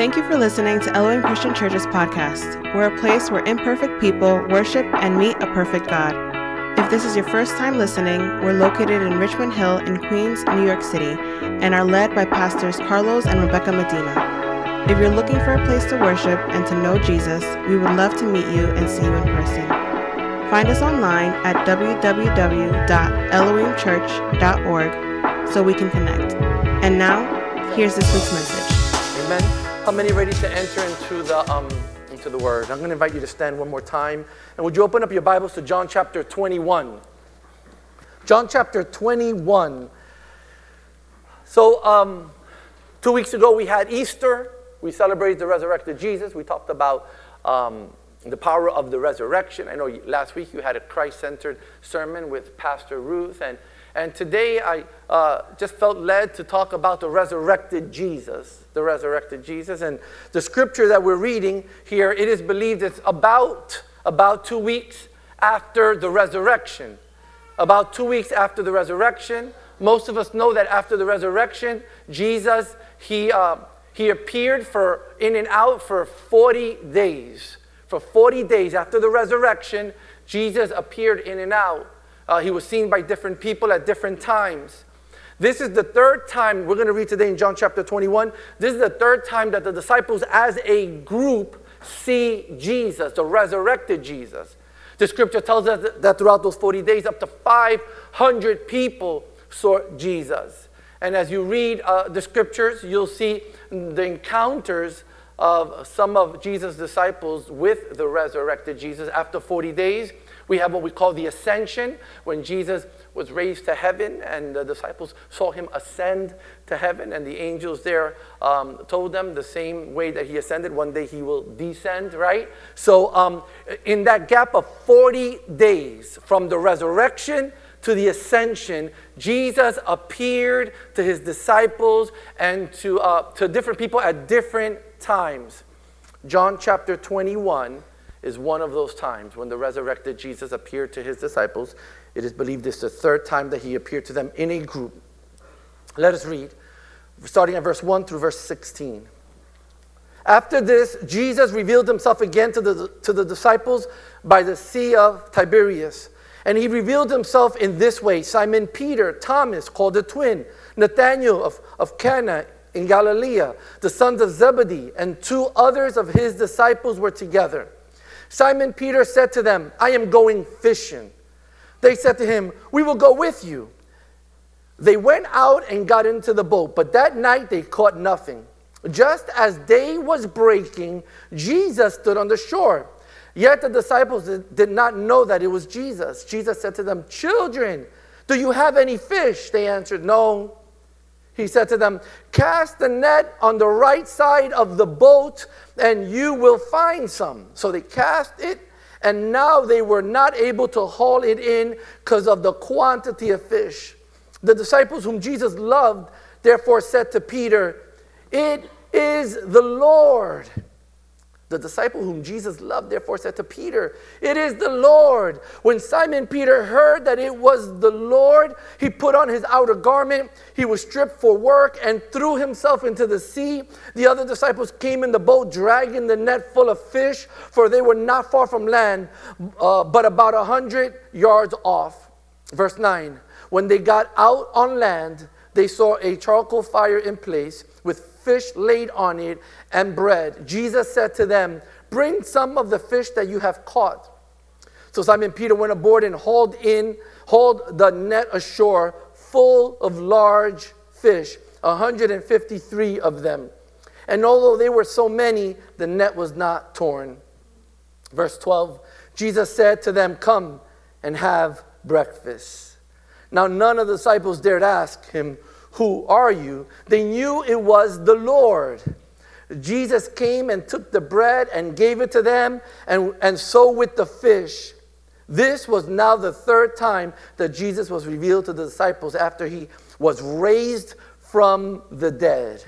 Thank you for listening to Elohim Christian Church's podcast. We're a place where imperfect people worship and meet a perfect God. If this is your first time listening, we're located in Richmond Hill in Queens, New York City, and are led by pastors Carlos and Rebecca Medina. If you're looking for a place to worship and to know Jesus, we would love to meet you and see you in person. Find us online at www.elohimchurch.org so we can connect. And now, here's this week's message. Amen. How many ready to enter into the um, into the Word? I'm going to invite you to stand one more time, and would you open up your Bibles to John chapter 21? John chapter 21. So, um, two weeks ago we had Easter. We celebrated the resurrected Jesus. We talked about um, the power of the resurrection. I know last week you had a Christ-centered sermon with Pastor Ruth, and and today I uh, just felt led to talk about the resurrected Jesus, the resurrected Jesus. And the scripture that we're reading here, it is believed it's about, about two weeks after the resurrection. About two weeks after the resurrection. Most of us know that after the resurrection, Jesus, he, uh, he appeared for in and out for 40 days. For 40 days after the resurrection, Jesus appeared in and out. Uh, he was seen by different people at different times. This is the third time we're going to read today in John chapter 21. This is the third time that the disciples, as a group, see Jesus, the resurrected Jesus. The scripture tells us that throughout those 40 days, up to 500 people saw Jesus. And as you read uh, the scriptures, you'll see the encounters of some of Jesus' disciples with the resurrected Jesus after 40 days. We have what we call the ascension, when Jesus was raised to heaven and the disciples saw him ascend to heaven, and the angels there um, told them the same way that he ascended, one day he will descend, right? So, um, in that gap of 40 days from the resurrection to the ascension, Jesus appeared to his disciples and to, uh, to different people at different times. John chapter 21 is one of those times when the resurrected Jesus appeared to his disciples. It is believed it's the third time that he appeared to them in a group. Let us read, starting at verse 1 through verse 16. After this, Jesus revealed himself again to the, to the disciples by the Sea of Tiberias. And he revealed himself in this way Simon Peter, Thomas, called the twin, Nathanael of, of Cana in Galilee, the sons of Zebedee, and two others of his disciples were together. Simon Peter said to them, I am going fishing. They said to him, We will go with you. They went out and got into the boat, but that night they caught nothing. Just as day was breaking, Jesus stood on the shore. Yet the disciples did not know that it was Jesus. Jesus said to them, Children, do you have any fish? They answered, No. He said to them, Cast the net on the right side of the boat, and you will find some. So they cast it, and now they were not able to haul it in because of the quantity of fish. The disciples whom Jesus loved therefore said to Peter, It is the Lord. The disciple whom Jesus loved therefore said to Peter, It is the Lord. When Simon Peter heard that it was the Lord, he put on his outer garment, he was stripped for work, and threw himself into the sea. The other disciples came in the boat, dragging the net full of fish, for they were not far from land, uh, but about a hundred yards off. Verse 9 When they got out on land, they saw a charcoal fire in place with fish laid on it and bread. Jesus said to them, Bring some of the fish that you have caught. So Simon Peter went aboard and hauled in, hauled the net ashore full of large fish, 153 of them. And although they were so many, the net was not torn. Verse 12 Jesus said to them, Come and have breakfast. Now none of the disciples dared ask him, who are you? They knew it was the Lord. Jesus came and took the bread and gave it to them, and, and so with the fish. This was now the third time that Jesus was revealed to the disciples after he was raised from the dead.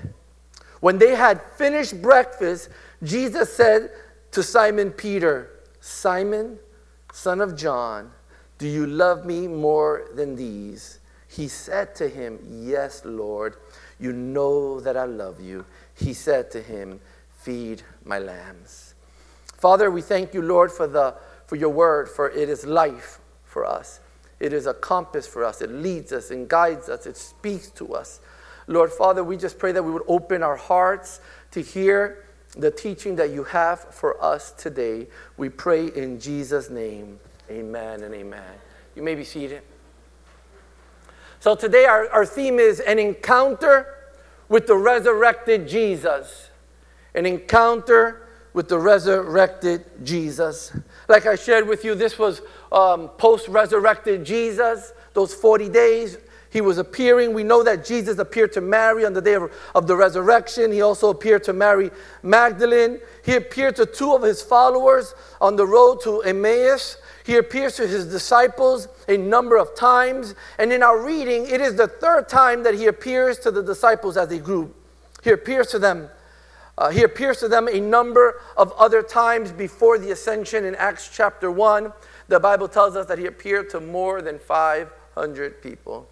When they had finished breakfast, Jesus said to Simon Peter, Simon, son of John, do you love me more than these? He said to him, Yes, Lord, you know that I love you. He said to him, feed my lambs. Father, we thank you, Lord, for, the, for your word, for it is life for us. It is a compass for us. It leads us and guides us. It speaks to us. Lord Father, we just pray that we would open our hearts to hear the teaching that you have for us today. We pray in Jesus' name. Amen and amen. You may be seated. So today our, our theme is an encounter with the resurrected Jesus. An encounter with the resurrected Jesus. Like I shared with you, this was um, post resurrected Jesus, those 40 days. He was appearing. We know that Jesus appeared to Mary on the day of, of, the resurrection. He also appeared to Mary Magdalene. He appeared to two of his followers on the road to Emmaus. He appears to his disciples a number of times. And in our reading, it is the third time that he appears to the disciples as a group. He appears to them. Uh, he appears to them a number of other times before the ascension in Acts chapter 1. The Bible tells us that he appeared to more than 500 people.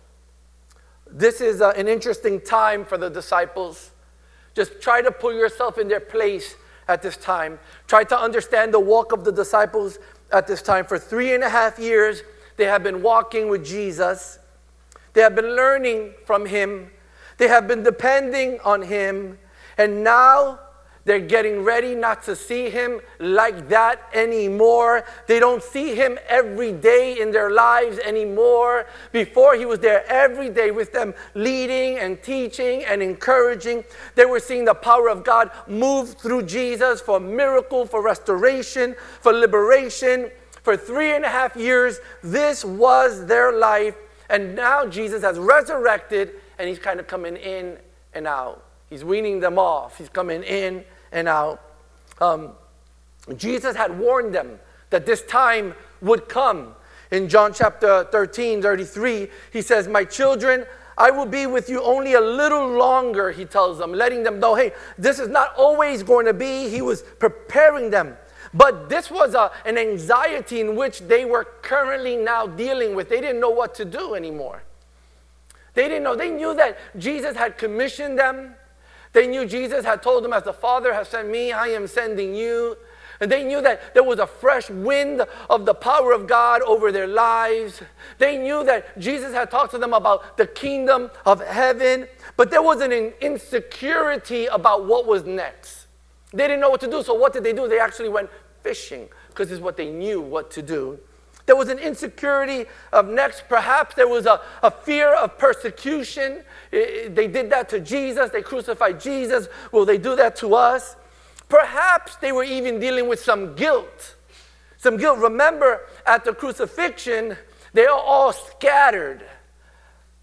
This is uh, an interesting time for the disciples. Just try to put yourself in their place at this time. Try to understand the walk of the disciples at this time. For three and a half years, they have been walking with Jesus. They have been learning from him. They have been depending on him. And now they're getting ready not to see him like that anymore. They don't see him every day in their lives anymore. Before, he was there every day with them, leading and teaching and encouraging. They were seeing the power of God move through Jesus for miracle, for restoration, for liberation. For three and a half years, this was their life. And now Jesus has resurrected and he's kind of coming in and out. He's weaning them off. He's coming in and now, Um, Jesus had warned them that this time would come. In John chapter 13, 33, he says, My children, I will be with you only a little longer, he tells them, letting them know, hey, this is not always going to be. He was preparing them. But this was a, an anxiety in which they were currently now dealing with. They didn't know what to do anymore. They didn't know. They knew that Jesus had commissioned them. They knew Jesus had told them, As the Father has sent me, I am sending you. And they knew that there was a fresh wind of the power of God over their lives. They knew that Jesus had talked to them about the kingdom of heaven, but there was an insecurity about what was next. They didn't know what to do, so what did they do? They actually went fishing because it's what they knew what to do. There was an insecurity of next. Perhaps there was a, a fear of persecution. They did that to Jesus. They crucified Jesus. Will they do that to us? Perhaps they were even dealing with some guilt. Some guilt. Remember, at the crucifixion, they are all scattered.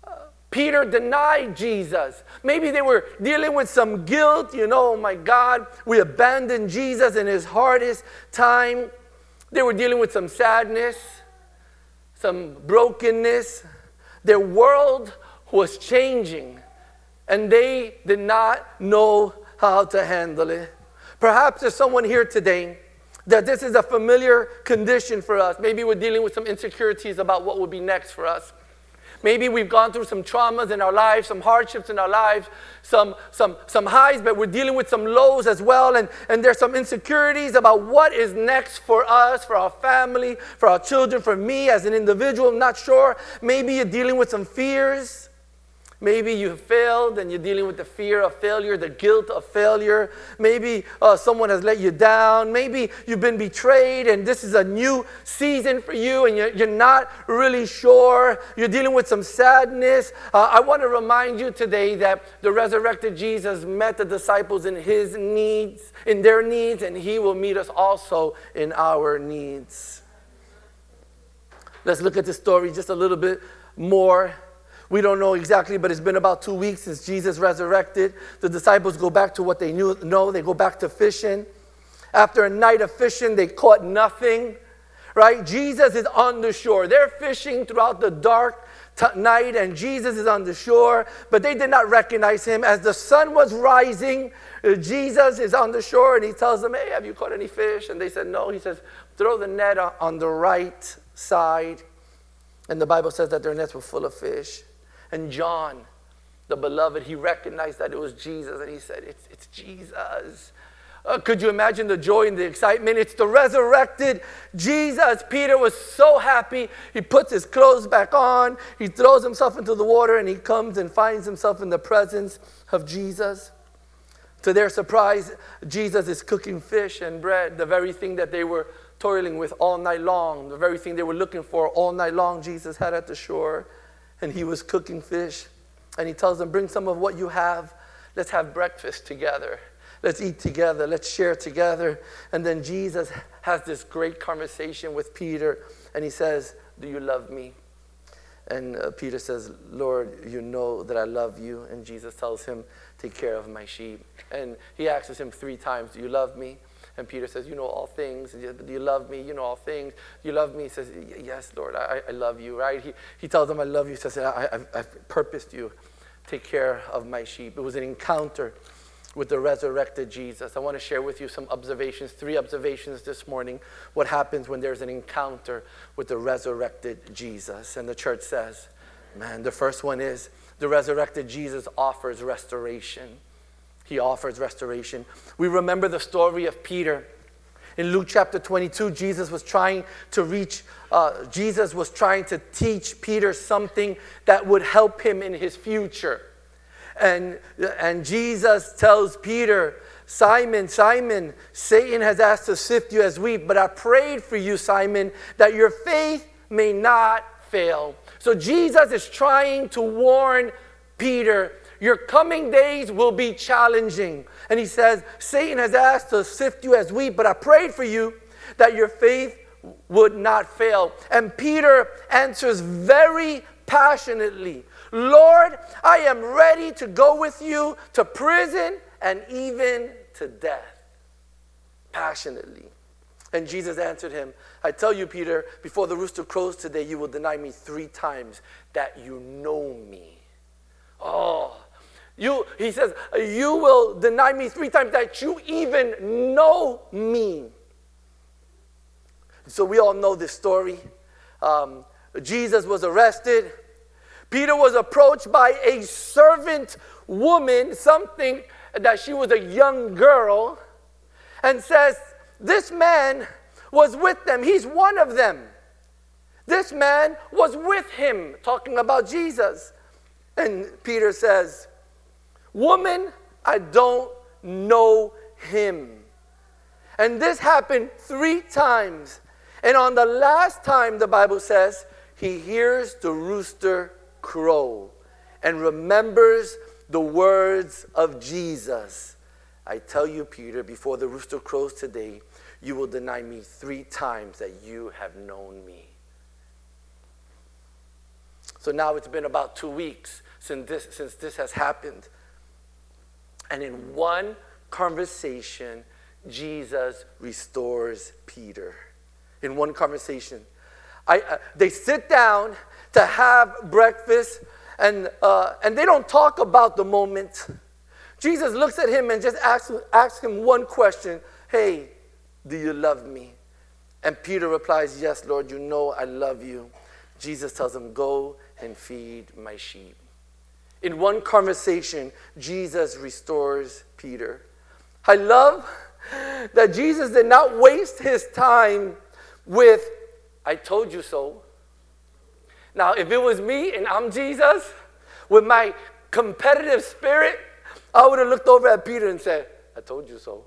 Uh, Peter denied Jesus. Maybe they were dealing with some guilt. You know, oh my God, we abandoned Jesus in his hardest time. They were dealing with some sadness, some brokenness. Their world was changing, and they did not know how to handle it. Perhaps there's someone here today that this is a familiar condition for us. Maybe we're dealing with some insecurities about what will be next for us. Maybe we've gone through some traumas in our lives, some hardships in our lives, some, some, some highs, but we're dealing with some lows as well. And, and there's some insecurities about what is next for us, for our family, for our children, for me as an individual. I'm not sure. Maybe you're dealing with some fears. Maybe you failed and you're dealing with the fear of failure, the guilt of failure. Maybe uh, someone has let you down. Maybe you've been betrayed and this is a new season for you and you're, you're not really sure. You're dealing with some sadness. Uh, I want to remind you today that the resurrected Jesus met the disciples in his needs, in their needs, and he will meet us also in our needs. Let's look at this story just a little bit more. We don't know exactly, but it's been about two weeks since Jesus resurrected. The disciples go back to what they knew, know. They go back to fishing. After a night of fishing, they caught nothing, right? Jesus is on the shore. They're fishing throughout the dark t- night, and Jesus is on the shore, but they did not recognize him. As the sun was rising, uh, Jesus is on the shore, and he tells them, Hey, have you caught any fish? And they said, No. He says, Throw the net on the right side. And the Bible says that their nets were full of fish. And John, the beloved, he recognized that it was Jesus and he said, It's, it's Jesus. Uh, could you imagine the joy and the excitement? It's the resurrected Jesus. Peter was so happy. He puts his clothes back on, he throws himself into the water, and he comes and finds himself in the presence of Jesus. To their surprise, Jesus is cooking fish and bread, the very thing that they were toiling with all night long, the very thing they were looking for all night long. Jesus had at the shore, and he was cooking fish. And he tells them, Bring some of what you have. Let's have breakfast together. Let's eat together. Let's share together. And then Jesus has this great conversation with Peter, and he says, Do you love me? And uh, Peter says, Lord, you know that I love you. And Jesus tells him, Take care of my sheep. And he asks him three times, Do you love me? And Peter says, You know all things. Do you love me? You know all things. You love me? He says, Yes, Lord, I, I love you, right? He, he tells him, I love you. He says, I, I've, I've purposed you. Take care of my sheep. It was an encounter with the resurrected Jesus. I want to share with you some observations, three observations this morning. What happens when there's an encounter with the resurrected Jesus? And the church says, man, the first one is the resurrected Jesus offers restoration. He offers restoration. We remember the story of Peter. In Luke chapter 22, Jesus was trying to reach, uh, Jesus was trying to teach Peter something that would help him in his future. And, and Jesus tells Peter, Simon, Simon, Satan has asked to sift you as wheat, but I prayed for you, Simon, that your faith may not fail. So Jesus is trying to warn Peter, your coming days will be challenging. And he says, Satan has asked to sift you as wheat, but I prayed for you that your faith would not fail. And Peter answers very passionately Lord, I am ready to go with you to prison and even to death. Passionately. And Jesus answered him, I tell you, Peter, before the rooster crows today, you will deny me three times that you know me. Oh, you, he says, you will deny me three times that you even know me. So we all know this story. Um, Jesus was arrested. Peter was approached by a servant woman, something that she was a young girl, and says, This man was with them. He's one of them. This man was with him, talking about Jesus. And Peter says, Woman, I don't know him. And this happened three times. And on the last time, the Bible says, he hears the rooster crow and remembers the words of Jesus. I tell you, Peter, before the rooster crows today, you will deny me three times that you have known me. So now it's been about two weeks since this, since this has happened. And in one conversation, Jesus restores Peter. In one conversation, I, uh, they sit down to have breakfast, and, uh, and they don't talk about the moment. Jesus looks at him and just asks, asks him one question Hey, do you love me? And Peter replies, Yes, Lord, you know I love you. Jesus tells him, Go and feed my sheep. In one conversation, Jesus restores Peter. I love that Jesus did not waste his time with, I told you so. Now, if it was me and I'm Jesus, with my competitive spirit, I would have looked over at Peter and said, I told you so.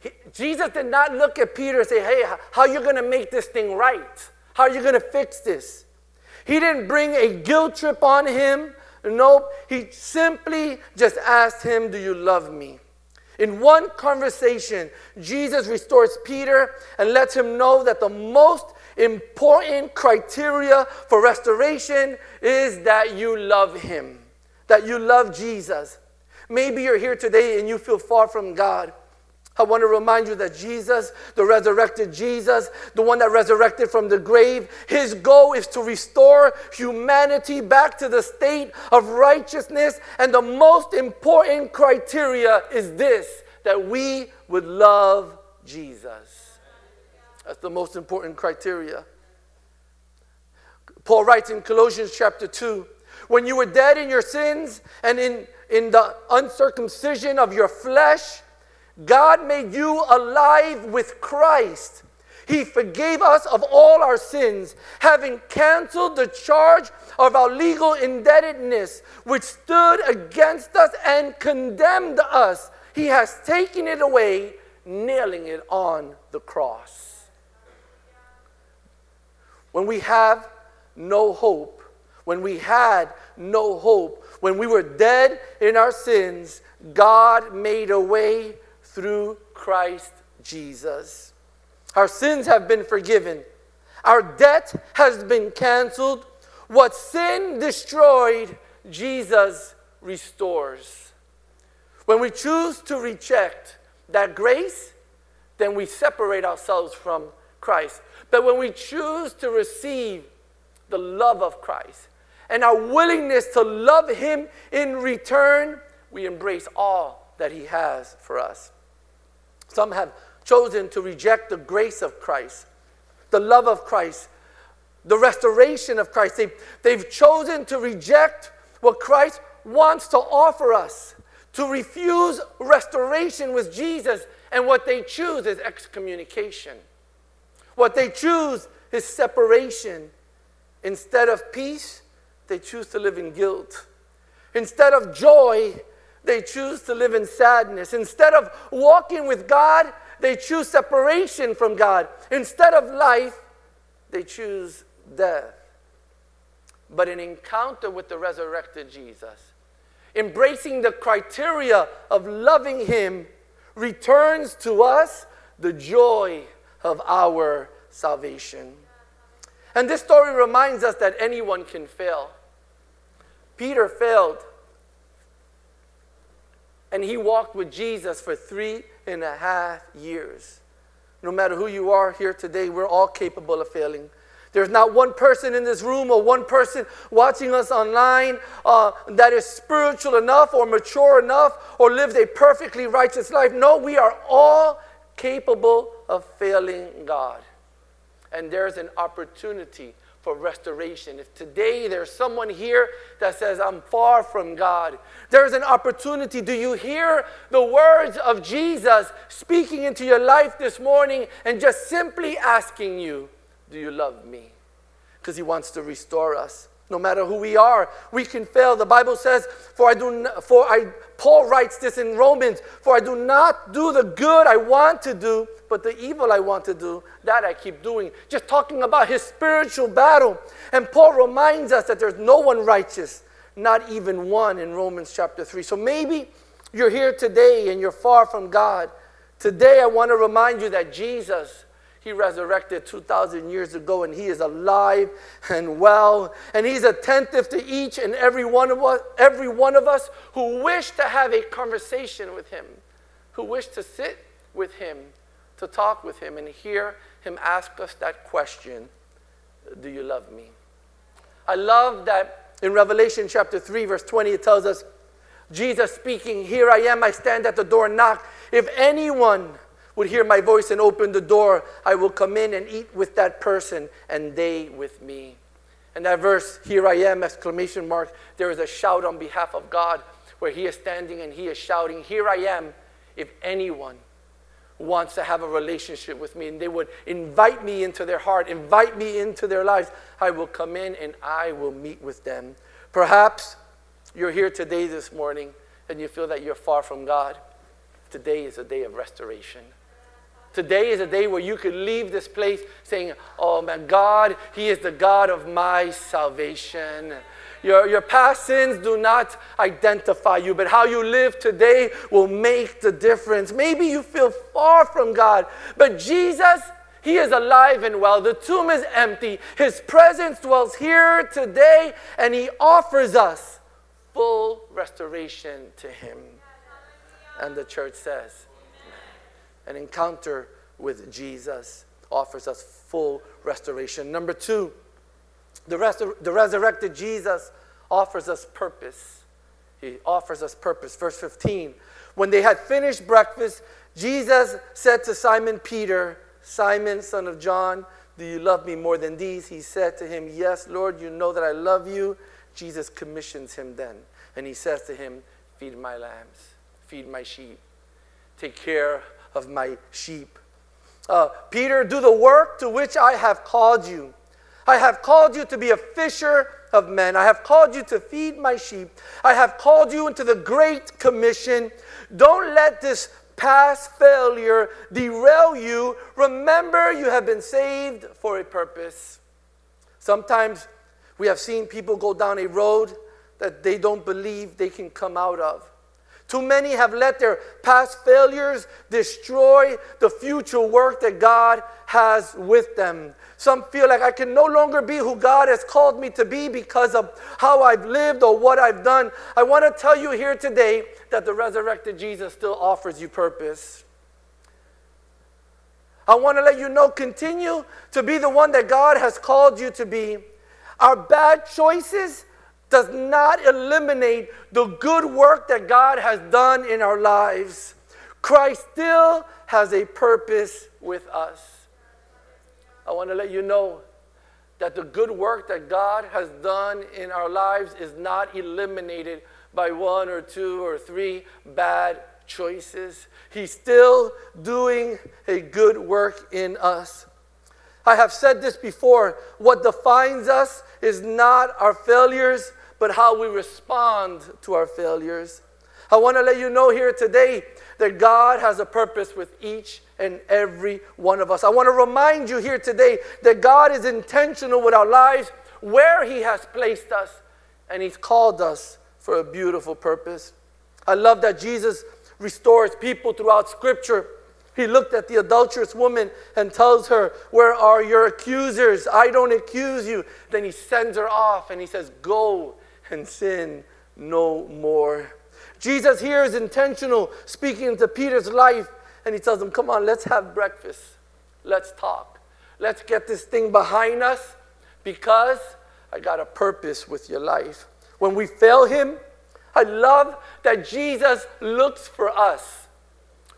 He, Jesus did not look at Peter and say, Hey, how are you going to make this thing right? How are you going to fix this? He didn't bring a guilt trip on him. Nope. He simply just asked him, Do you love me? In one conversation, Jesus restores Peter and lets him know that the most important criteria for restoration is that you love Him, that you love Jesus. Maybe you're here today and you feel far from God. I want to remind you that Jesus, the resurrected Jesus, the one that resurrected from the grave, his goal is to restore humanity back to the state of righteousness. And the most important criteria is this that we would love Jesus. That's the most important criteria. Paul writes in Colossians chapter 2 when you were dead in your sins and in, in the uncircumcision of your flesh, God made you alive with Christ. He forgave us of all our sins, having canceled the charge of our legal indebtedness, which stood against us and condemned us. He has taken it away, nailing it on the cross. When we have no hope, when we had no hope, when we were dead in our sins, God made a way through Christ Jesus. Our sins have been forgiven. Our debt has been canceled. What sin destroyed, Jesus restores. When we choose to reject that grace, then we separate ourselves from Christ. But when we choose to receive the love of Christ and our willingness to love Him in return, we embrace all that He has for us. Some have chosen to reject the grace of Christ, the love of Christ, the restoration of Christ. They've, they've chosen to reject what Christ wants to offer us, to refuse restoration with Jesus, and what they choose is excommunication. What they choose is separation. Instead of peace, they choose to live in guilt. Instead of joy, they choose to live in sadness. Instead of walking with God, they choose separation from God. Instead of life, they choose death. But an encounter with the resurrected Jesus, embracing the criteria of loving Him, returns to us the joy of our salvation. And this story reminds us that anyone can fail. Peter failed. And he walked with Jesus for three and a half years. No matter who you are here today, we're all capable of failing. There's not one person in this room or one person watching us online uh, that is spiritual enough or mature enough or lives a perfectly righteous life. No, we are all capable of failing God. And there's an opportunity for restoration. If today there's someone here that says, I'm far from God, there's an opportunity. Do you hear the words of Jesus speaking into your life this morning and just simply asking you, Do you love me? Because he wants to restore us. No matter who we are, we can fail. The Bible says, "For I do, not, for I." Paul writes this in Romans: "For I do not do the good I want to do, but the evil I want to do, that I keep doing." Just talking about his spiritual battle. And Paul reminds us that there's no one righteous, not even one, in Romans chapter three. So maybe you're here today and you're far from God. Today, I want to remind you that Jesus he resurrected 2,000 years ago, and He is alive and well. And He's attentive to each and every one of us, every one of us who wish to have a conversation with Him, who wish to sit with Him, to talk with Him, and hear Him ask us that question Do you love me? I love that in Revelation chapter 3, verse 20, it tells us, Jesus speaking, Here I am, I stand at the door and knock. If anyone would hear my voice and open the door, I will come in and eat with that person and they with me. And that verse, here I am, exclamation mark, there is a shout on behalf of God where he is standing and he is shouting, Here I am, if anyone wants to have a relationship with me and they would invite me into their heart, invite me into their lives, I will come in and I will meet with them. Perhaps you're here today, this morning, and you feel that you're far from God. Today is a day of restoration. Today is a day where you could leave this place saying, Oh my God, He is the God of my salvation. Your, your past sins do not identify you, but how you live today will make the difference. Maybe you feel far from God, but Jesus, He is alive and well. The tomb is empty. His presence dwells here today, and He offers us full restoration to Him. And the church says, an encounter with Jesus offers us full restoration. Number two, the, the resurrected Jesus offers us purpose. He offers us purpose. Verse 15 When they had finished breakfast, Jesus said to Simon Peter, Simon, son of John, do you love me more than these? He said to him, Yes, Lord, you know that I love you. Jesus commissions him then. And he says to him, feed my lambs, feed my sheep, take care of my sheep. Uh, Peter, do the work to which I have called you. I have called you to be a fisher of men. I have called you to feed my sheep. I have called you into the great commission. Don't let this past failure derail you. Remember, you have been saved for a purpose. Sometimes we have seen people go down a road that they don't believe they can come out of. Too many have let their past failures destroy the future work that God has with them. Some feel like I can no longer be who God has called me to be because of how I've lived or what I've done. I want to tell you here today that the resurrected Jesus still offers you purpose. I want to let you know continue to be the one that God has called you to be. Our bad choices does not eliminate the good work that God has done in our lives. Christ still has a purpose with us. I want to let you know that the good work that God has done in our lives is not eliminated by one or two or three bad choices. He's still doing a good work in us. I have said this before what defines us is not our failures, but how we respond to our failures. I want to let you know here today that God has a purpose with each and every one of us. I want to remind you here today that God is intentional with our lives, where He has placed us, and He's called us for a beautiful purpose. I love that Jesus restores people throughout Scripture. He looked at the adulterous woman and tells her, Where are your accusers? I don't accuse you. Then he sends her off and he says, Go and sin no more. Jesus here is intentional, speaking into Peter's life, and he tells him, Come on, let's have breakfast. Let's talk. Let's get this thing behind us because I got a purpose with your life. When we fail him, I love that Jesus looks for us.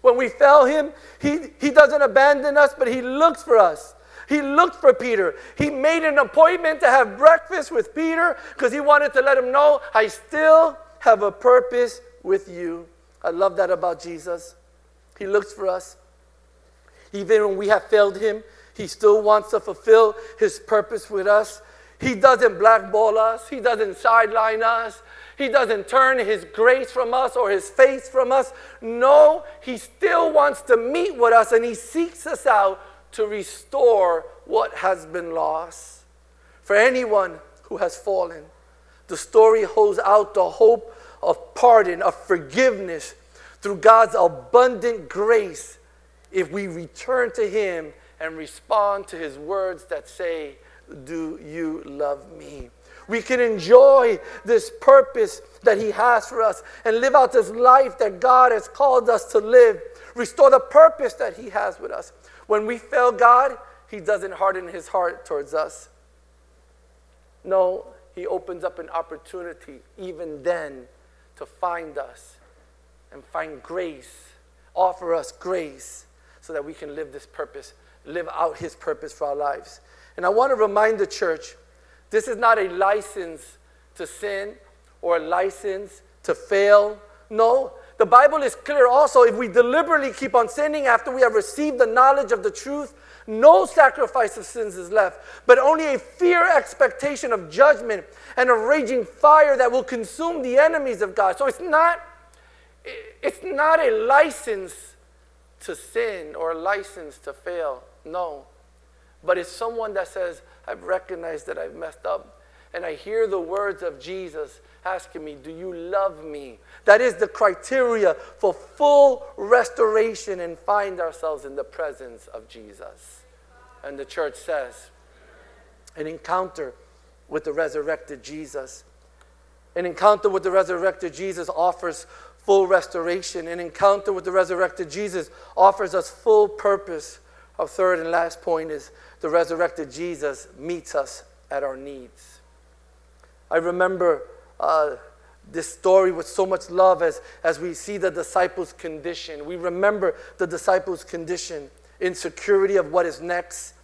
When we fail him, he, he doesn't abandon us, but he looks for us. He looked for Peter. He made an appointment to have breakfast with Peter because he wanted to let him know, I still have a purpose with you. I love that about Jesus. He looks for us. Even when we have failed him, he still wants to fulfill his purpose with us. He doesn't blackball us, he doesn't sideline us. He doesn't turn his grace from us or his face from us. No, he still wants to meet with us and he seeks us out to restore what has been lost. For anyone who has fallen, the story holds out the hope of pardon, of forgiveness through God's abundant grace if we return to Him and respond to His words that say, Do you love me? We can enjoy this purpose that He has for us and live out this life that God has called us to live. Restore the purpose that He has with us. When we fail God, He doesn't harden His heart towards us. No, He opens up an opportunity, even then, to find us and find grace, offer us grace so that we can live this purpose, live out His purpose for our lives. And I want to remind the church this is not a license to sin or a license to fail. No, the Bible is clear also if we deliberately keep on sinning after we have received the knowledge of the truth, no sacrifice of sins is left, but only a fear expectation of judgment and a raging fire that will consume the enemies of God. So it's not it's not a license to sin or a license to fail. No. But it's someone that says, I've recognized that I've messed up. And I hear the words of Jesus asking me, Do you love me? That is the criteria for full restoration and find ourselves in the presence of Jesus. And the church says, An encounter with the resurrected Jesus. An encounter with the resurrected Jesus offers full restoration. An encounter with the resurrected Jesus offers us full purpose. Our third and last point is the resurrected Jesus meets us at our needs. I remember uh, this story with so much love as, as we see the disciples' condition. We remember the disciples' condition, insecurity of what is next,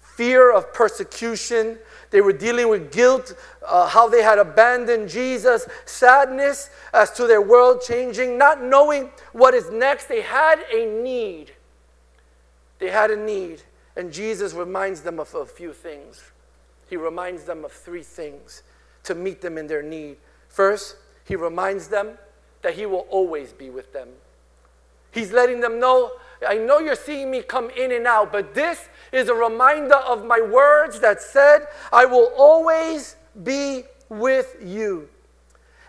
fear of persecution. They were dealing with guilt, uh, how they had abandoned Jesus, sadness as to their world changing, not knowing what is next. They had a need. They had a need. And Jesus reminds them of a few things. He reminds them of three things to meet them in their need. First, he reminds them that he will always be with them. He's letting them know, I know you're seeing me come in and out, but this is a reminder of my words that said, I will always be with you.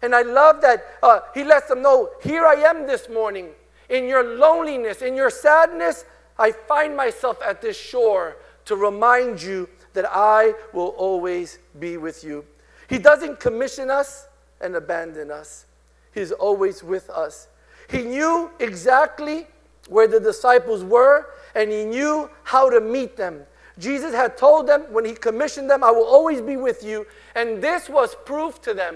And I love that uh, he lets them know, here I am this morning. In your loneliness, in your sadness, I find myself at this shore to remind you that I will always be with you. He doesn't commission us and abandon us, He's always with us. He knew exactly where the disciples were and He knew how to meet them. Jesus had told them when He commissioned them, I will always be with you. And this was proof to them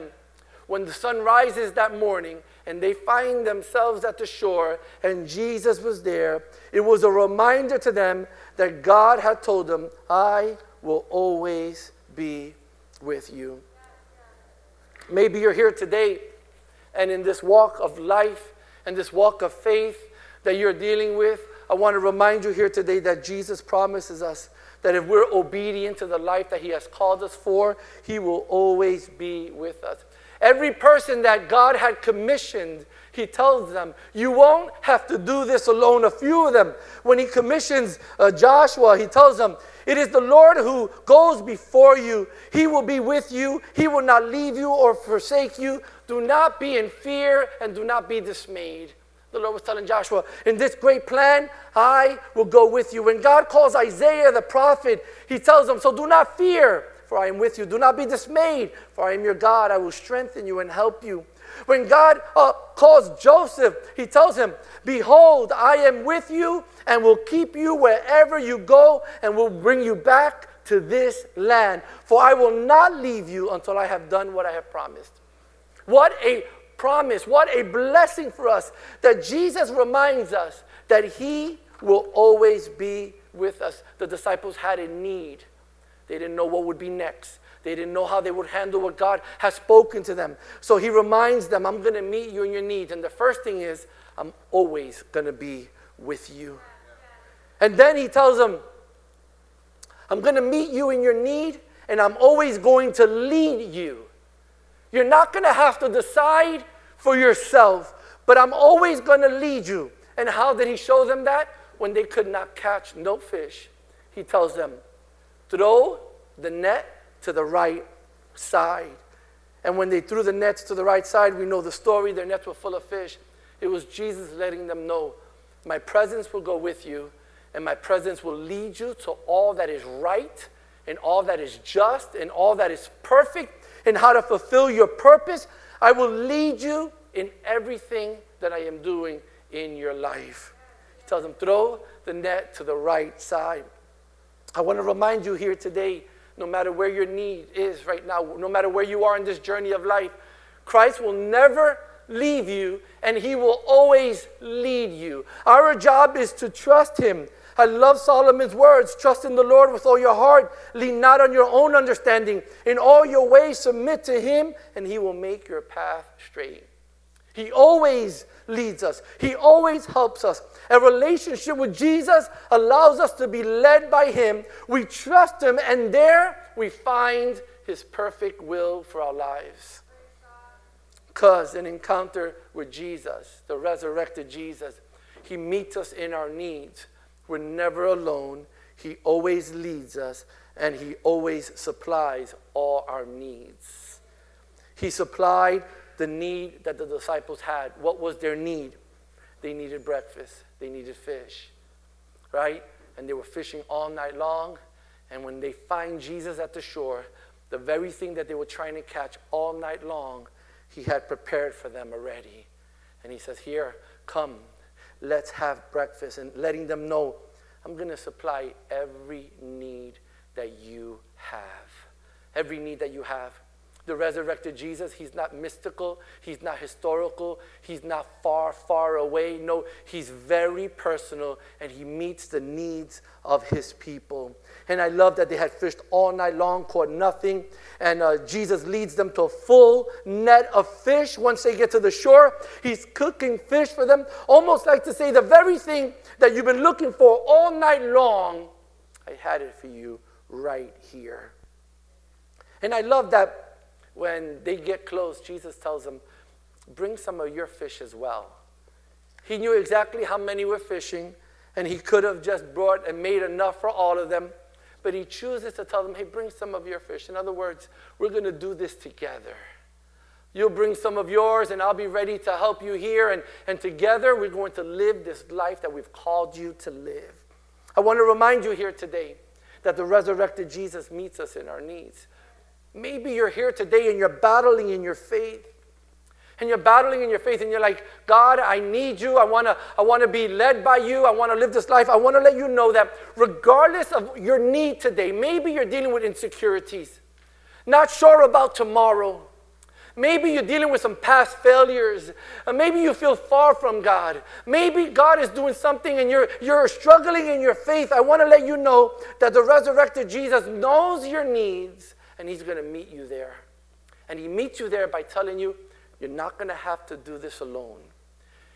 when the sun rises that morning and they find themselves at the shore and Jesus was there. It was a reminder to them that God had told them, I will always be with you. Maybe you're here today and in this walk of life and this walk of faith that you're dealing with, I want to remind you here today that Jesus promises us that if we're obedient to the life that He has called us for, He will always be with us. Every person that God had commissioned, He tells them, You won't have to do this alone. A few of them, when He commissions uh, Joshua, He tells them, It is the Lord who goes before you. He will be with you. He will not leave you or forsake you. Do not be in fear and do not be dismayed. The Lord was telling Joshua, In this great plan, I will go with you. When God calls Isaiah the prophet, He tells him, So do not fear for I am with you. Do not be dismayed, for I am your God. I will strengthen you and help you. When God uh, calls Joseph, he tells him, Behold, I am with you and will keep you wherever you go and will bring you back to this land. For I will not leave you until I have done what I have promised. What a promise, what a blessing for us that Jesus reminds us that he will always be with us. The disciples had a need. They didn't know what would be next. They didn't know how they would handle what God has spoken to them. So he reminds them, I'm going to meet you in your needs. And the first thing is, I'm always going to be with you. And then he tells them, I'm going to meet you in your need, and I'm always going to lead you. You're not going to have to decide for yourself, but I'm always going to lead you. And how did he show them that? When they could not catch no fish, he tells them, throw the net to the right side. And when they threw the nets to the right side, we know the story, their nets were full of fish. It was Jesus letting them know, My presence will go with you, and my presence will lead you to all that is right, and all that is just, and all that is perfect, and how to fulfill your purpose. I will lead you in everything that I am doing in your life. He tells them, Throw the net to the right side. I want to remind you here today no matter where your need is right now, no matter where you are in this journey of life, Christ will never leave you and he will always lead you. Our job is to trust him. I love Solomon's words trust in the Lord with all your heart, lean not on your own understanding. In all your ways, submit to him, and he will make your path straight. He always leads us, He always helps us. A relationship with Jesus allows us to be led by Him. We trust Him, and there we find His perfect will for our lives. Because an encounter with Jesus, the resurrected Jesus, He meets us in our needs. We're never alone. He always leads us, and He always supplies all our needs. He supplied the need that the disciples had. What was their need? They needed breakfast, they needed fish, right? And they were fishing all night long. And when they find Jesus at the shore, the very thing that they were trying to catch all night long, he had prepared for them already. And he says, Here, come, let's have breakfast. And letting them know, I'm going to supply every need that you have. Every need that you have. The resurrected Jesus, he's not mystical, he's not historical, he's not far, far away. No, he's very personal and he meets the needs of his people. And I love that they had fished all night long, caught nothing. And uh, Jesus leads them to a full net of fish once they get to the shore. He's cooking fish for them, almost like to say, the very thing that you've been looking for all night long, I had it for you right here. And I love that when they get close, Jesus tells them, Bring some of your fish as well. He knew exactly how many were fishing, and he could have just brought and made enough for all of them. But he chooses to tell them, Hey, bring some of your fish. In other words, we're going to do this together. You'll bring some of yours, and I'll be ready to help you here. And, and together, we're going to live this life that we've called you to live. I want to remind you here today that the resurrected Jesus meets us in our needs. Maybe you're here today and you're battling in your faith. And you're battling in your faith and you're like, God, I need you. I want to I wanna be led by you. I want to live this life. I want to let you know that regardless of your need today, maybe you're dealing with insecurities, not sure about tomorrow. Maybe you're dealing with some past failures. Uh, maybe you feel far from God. Maybe God is doing something and you're, you're struggling in your faith. I want to let you know that the resurrected Jesus knows your needs and He's going to meet you there. And He meets you there by telling you, you're not going to have to do this alone.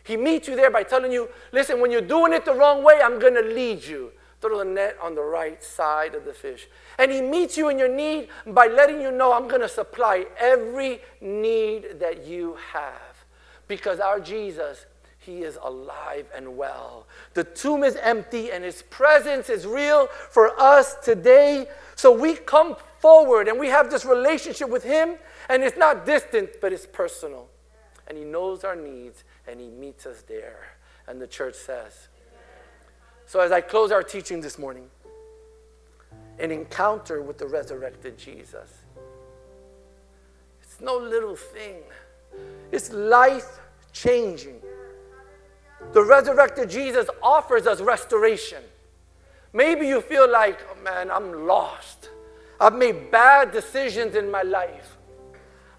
He meets you there by telling you, listen, when you're doing it the wrong way, I'm going to lead you. Throw the net on the right side of the fish. And He meets you in your need by letting you know, I'm going to supply every need that you have. Because our Jesus, He is alive and well. The tomb is empty and His presence is real for us today. So we come forward and we have this relationship with Him, and it's not distant, but it's personal. And He knows our needs and He meets us there. And the church says. So as I close our teaching this morning, an encounter with the resurrected Jesus. It's no little thing, it's life changing. The resurrected Jesus offers us restoration. Maybe you feel like, oh man, I'm lost. I've made bad decisions in my life.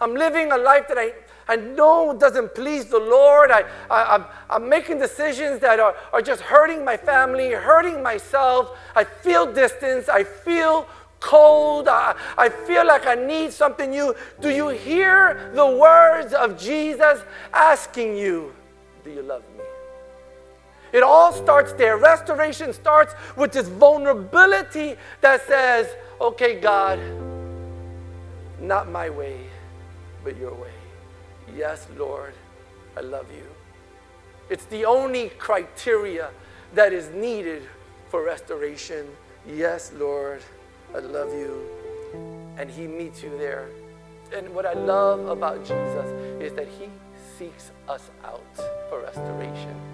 I'm living a life that I, I know doesn't please the Lord. I, I, am I'm, I'm making decisions that are, are just hurting my family, hurting myself. I feel distance. I feel cold. I, I feel like I need something new. Do you hear the words of Jesus asking you, Do you love me? It all starts there. Restoration starts with this vulnerability that says, okay, God, not my way, but your way. Yes, Lord, I love you. It's the only criteria that is needed for restoration. Yes, Lord, I love you. And He meets you there. And what I love about Jesus is that He seeks us out for restoration.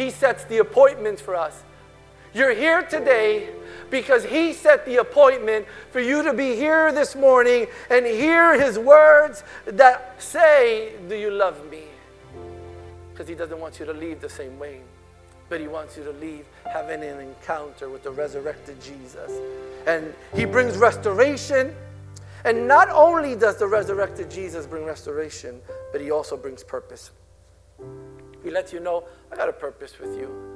He sets the appointments for us. You're here today because He set the appointment for you to be here this morning and hear His words that say, Do you love me? Because He doesn't want you to leave the same way, but He wants you to leave having an encounter with the resurrected Jesus. And He brings restoration. And not only does the resurrected Jesus bring restoration, but He also brings purpose. He lets you know, I got a purpose with you.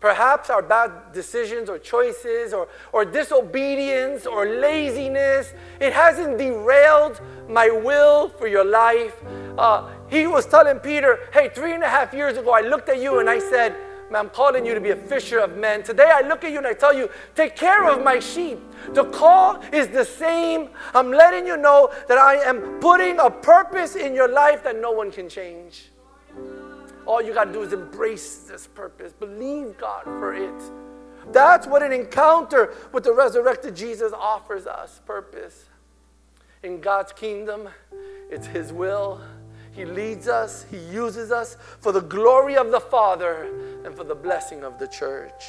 Perhaps our bad decisions or choices or, or disobedience or laziness, it hasn't derailed my will for your life. Uh, he was telling Peter, hey, three and a half years ago, I looked at you and I said, I'm calling you to be a fisher of men. Today I look at you and I tell you, take care of my sheep. The call is the same. I'm letting you know that I am putting a purpose in your life that no one can change. All you got to do is embrace this purpose, believe God for it. That's what an encounter with the resurrected Jesus offers us purpose. In God's kingdom, it's His will. He leads us, He uses us for the glory of the Father and for the blessing of the church.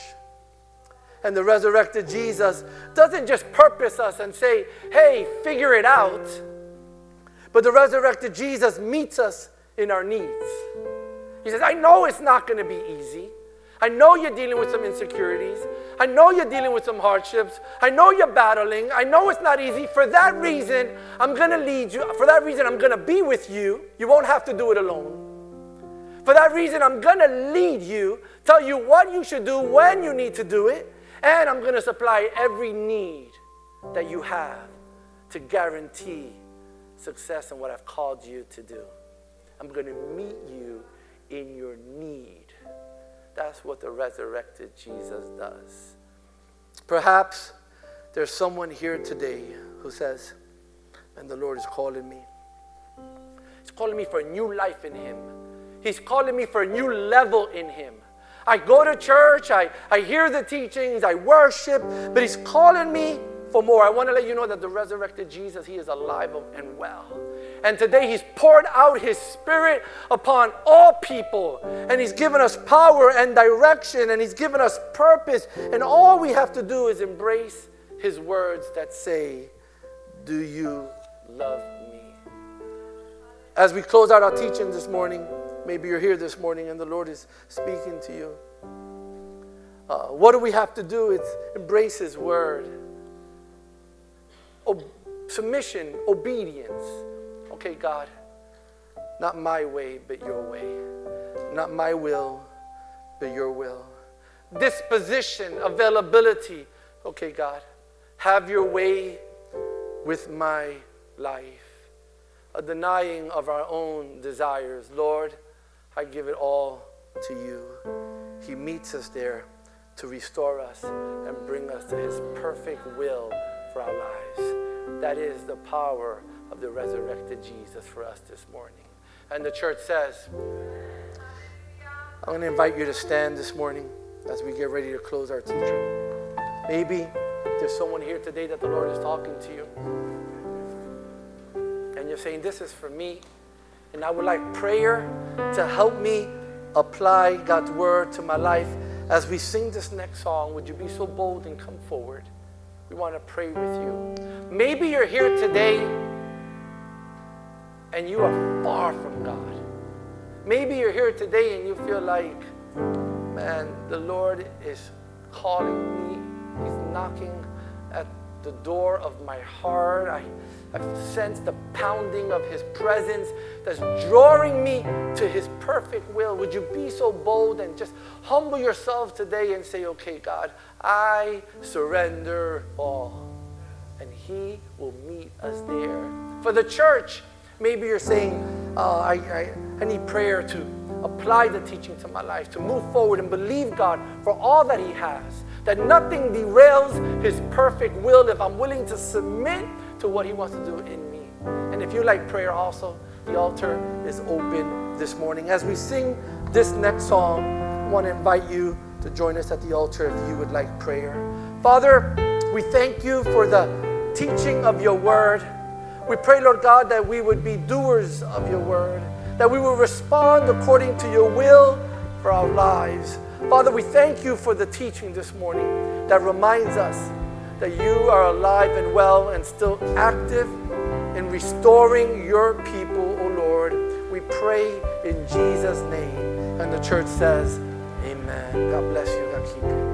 And the resurrected Jesus doesn't just purpose us and say, hey, figure it out. But the resurrected Jesus meets us in our needs. He says, I know it's not going to be easy. I know you're dealing with some insecurities. I know you're dealing with some hardships. I know you're battling. I know it's not easy. For that reason, I'm going to lead you. For that reason, I'm going to be with you. You won't have to do it alone. For that reason, I'm going to lead you, tell you what you should do when you need to do it, and I'm going to supply every need that you have to guarantee success in what I've called you to do. I'm going to meet you in your need. That's what the resurrected Jesus does. Perhaps there's someone here today who says, and the Lord is calling me. He's calling me for a new life in Him. He's calling me for a new level in Him. I go to church, I, I hear the teachings, I worship, but He's calling me for more. I want to let you know that the resurrected Jesus, He is alive and well. And today He's poured out His Spirit upon all people. And He's given us power and direction, and He's given us purpose. And all we have to do is embrace His words that say, Do you love me? As we close out our teaching this morning, maybe you're here this morning and the Lord is speaking to you. Uh, what do we have to do? It's embrace His word submission, obedience. Okay, God, not my way, but your way. Not my will, but your will. Disposition, availability. Okay, God, have your way with my life. A denying of our own desires. Lord, I give it all to you. He meets us there to restore us and bring us to his perfect will for our lives. That is the power of the resurrected Jesus for us this morning. And the church says, I'm going to invite you to stand this morning as we get ready to close our teaching. Maybe there's someone here today that the Lord is talking to you. And you're saying, This is for me. And I would like prayer to help me apply God's word to my life. As we sing this next song, would you be so bold and come forward? We want to pray with you. Maybe you're here today and you are far from God. Maybe you're here today and you feel like, man, the Lord is calling me. He's knocking at the door of my heart. I, I sense the pounding of His presence that's drawing me to His perfect will. Would you be so bold and just humble yourself today and say, okay, God, I surrender all. And He will meet us there. For the church, maybe you're saying, oh, I, I, I need prayer to apply the teaching to my life, to move forward and believe God for all that He has. That nothing derails His perfect will if I'm willing to submit to what He wants to do in me. And if you like prayer also, the altar is open this morning. As we sing this next song, I want to invite you to join us at the altar if you would like prayer. Father, we thank you for the teaching of your word. We pray, Lord God, that we would be doers of your word, that we will respond according to your will for our lives. Father, we thank you for the teaching this morning that reminds us that you are alive and well and still active in restoring your people, O oh Lord. We pray in Jesus' name. And the church says, Amen. God bless you. God keep you.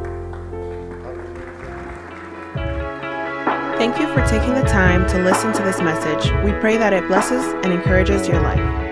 Thank you for taking the time to listen to this message. We pray that it blesses and encourages your life.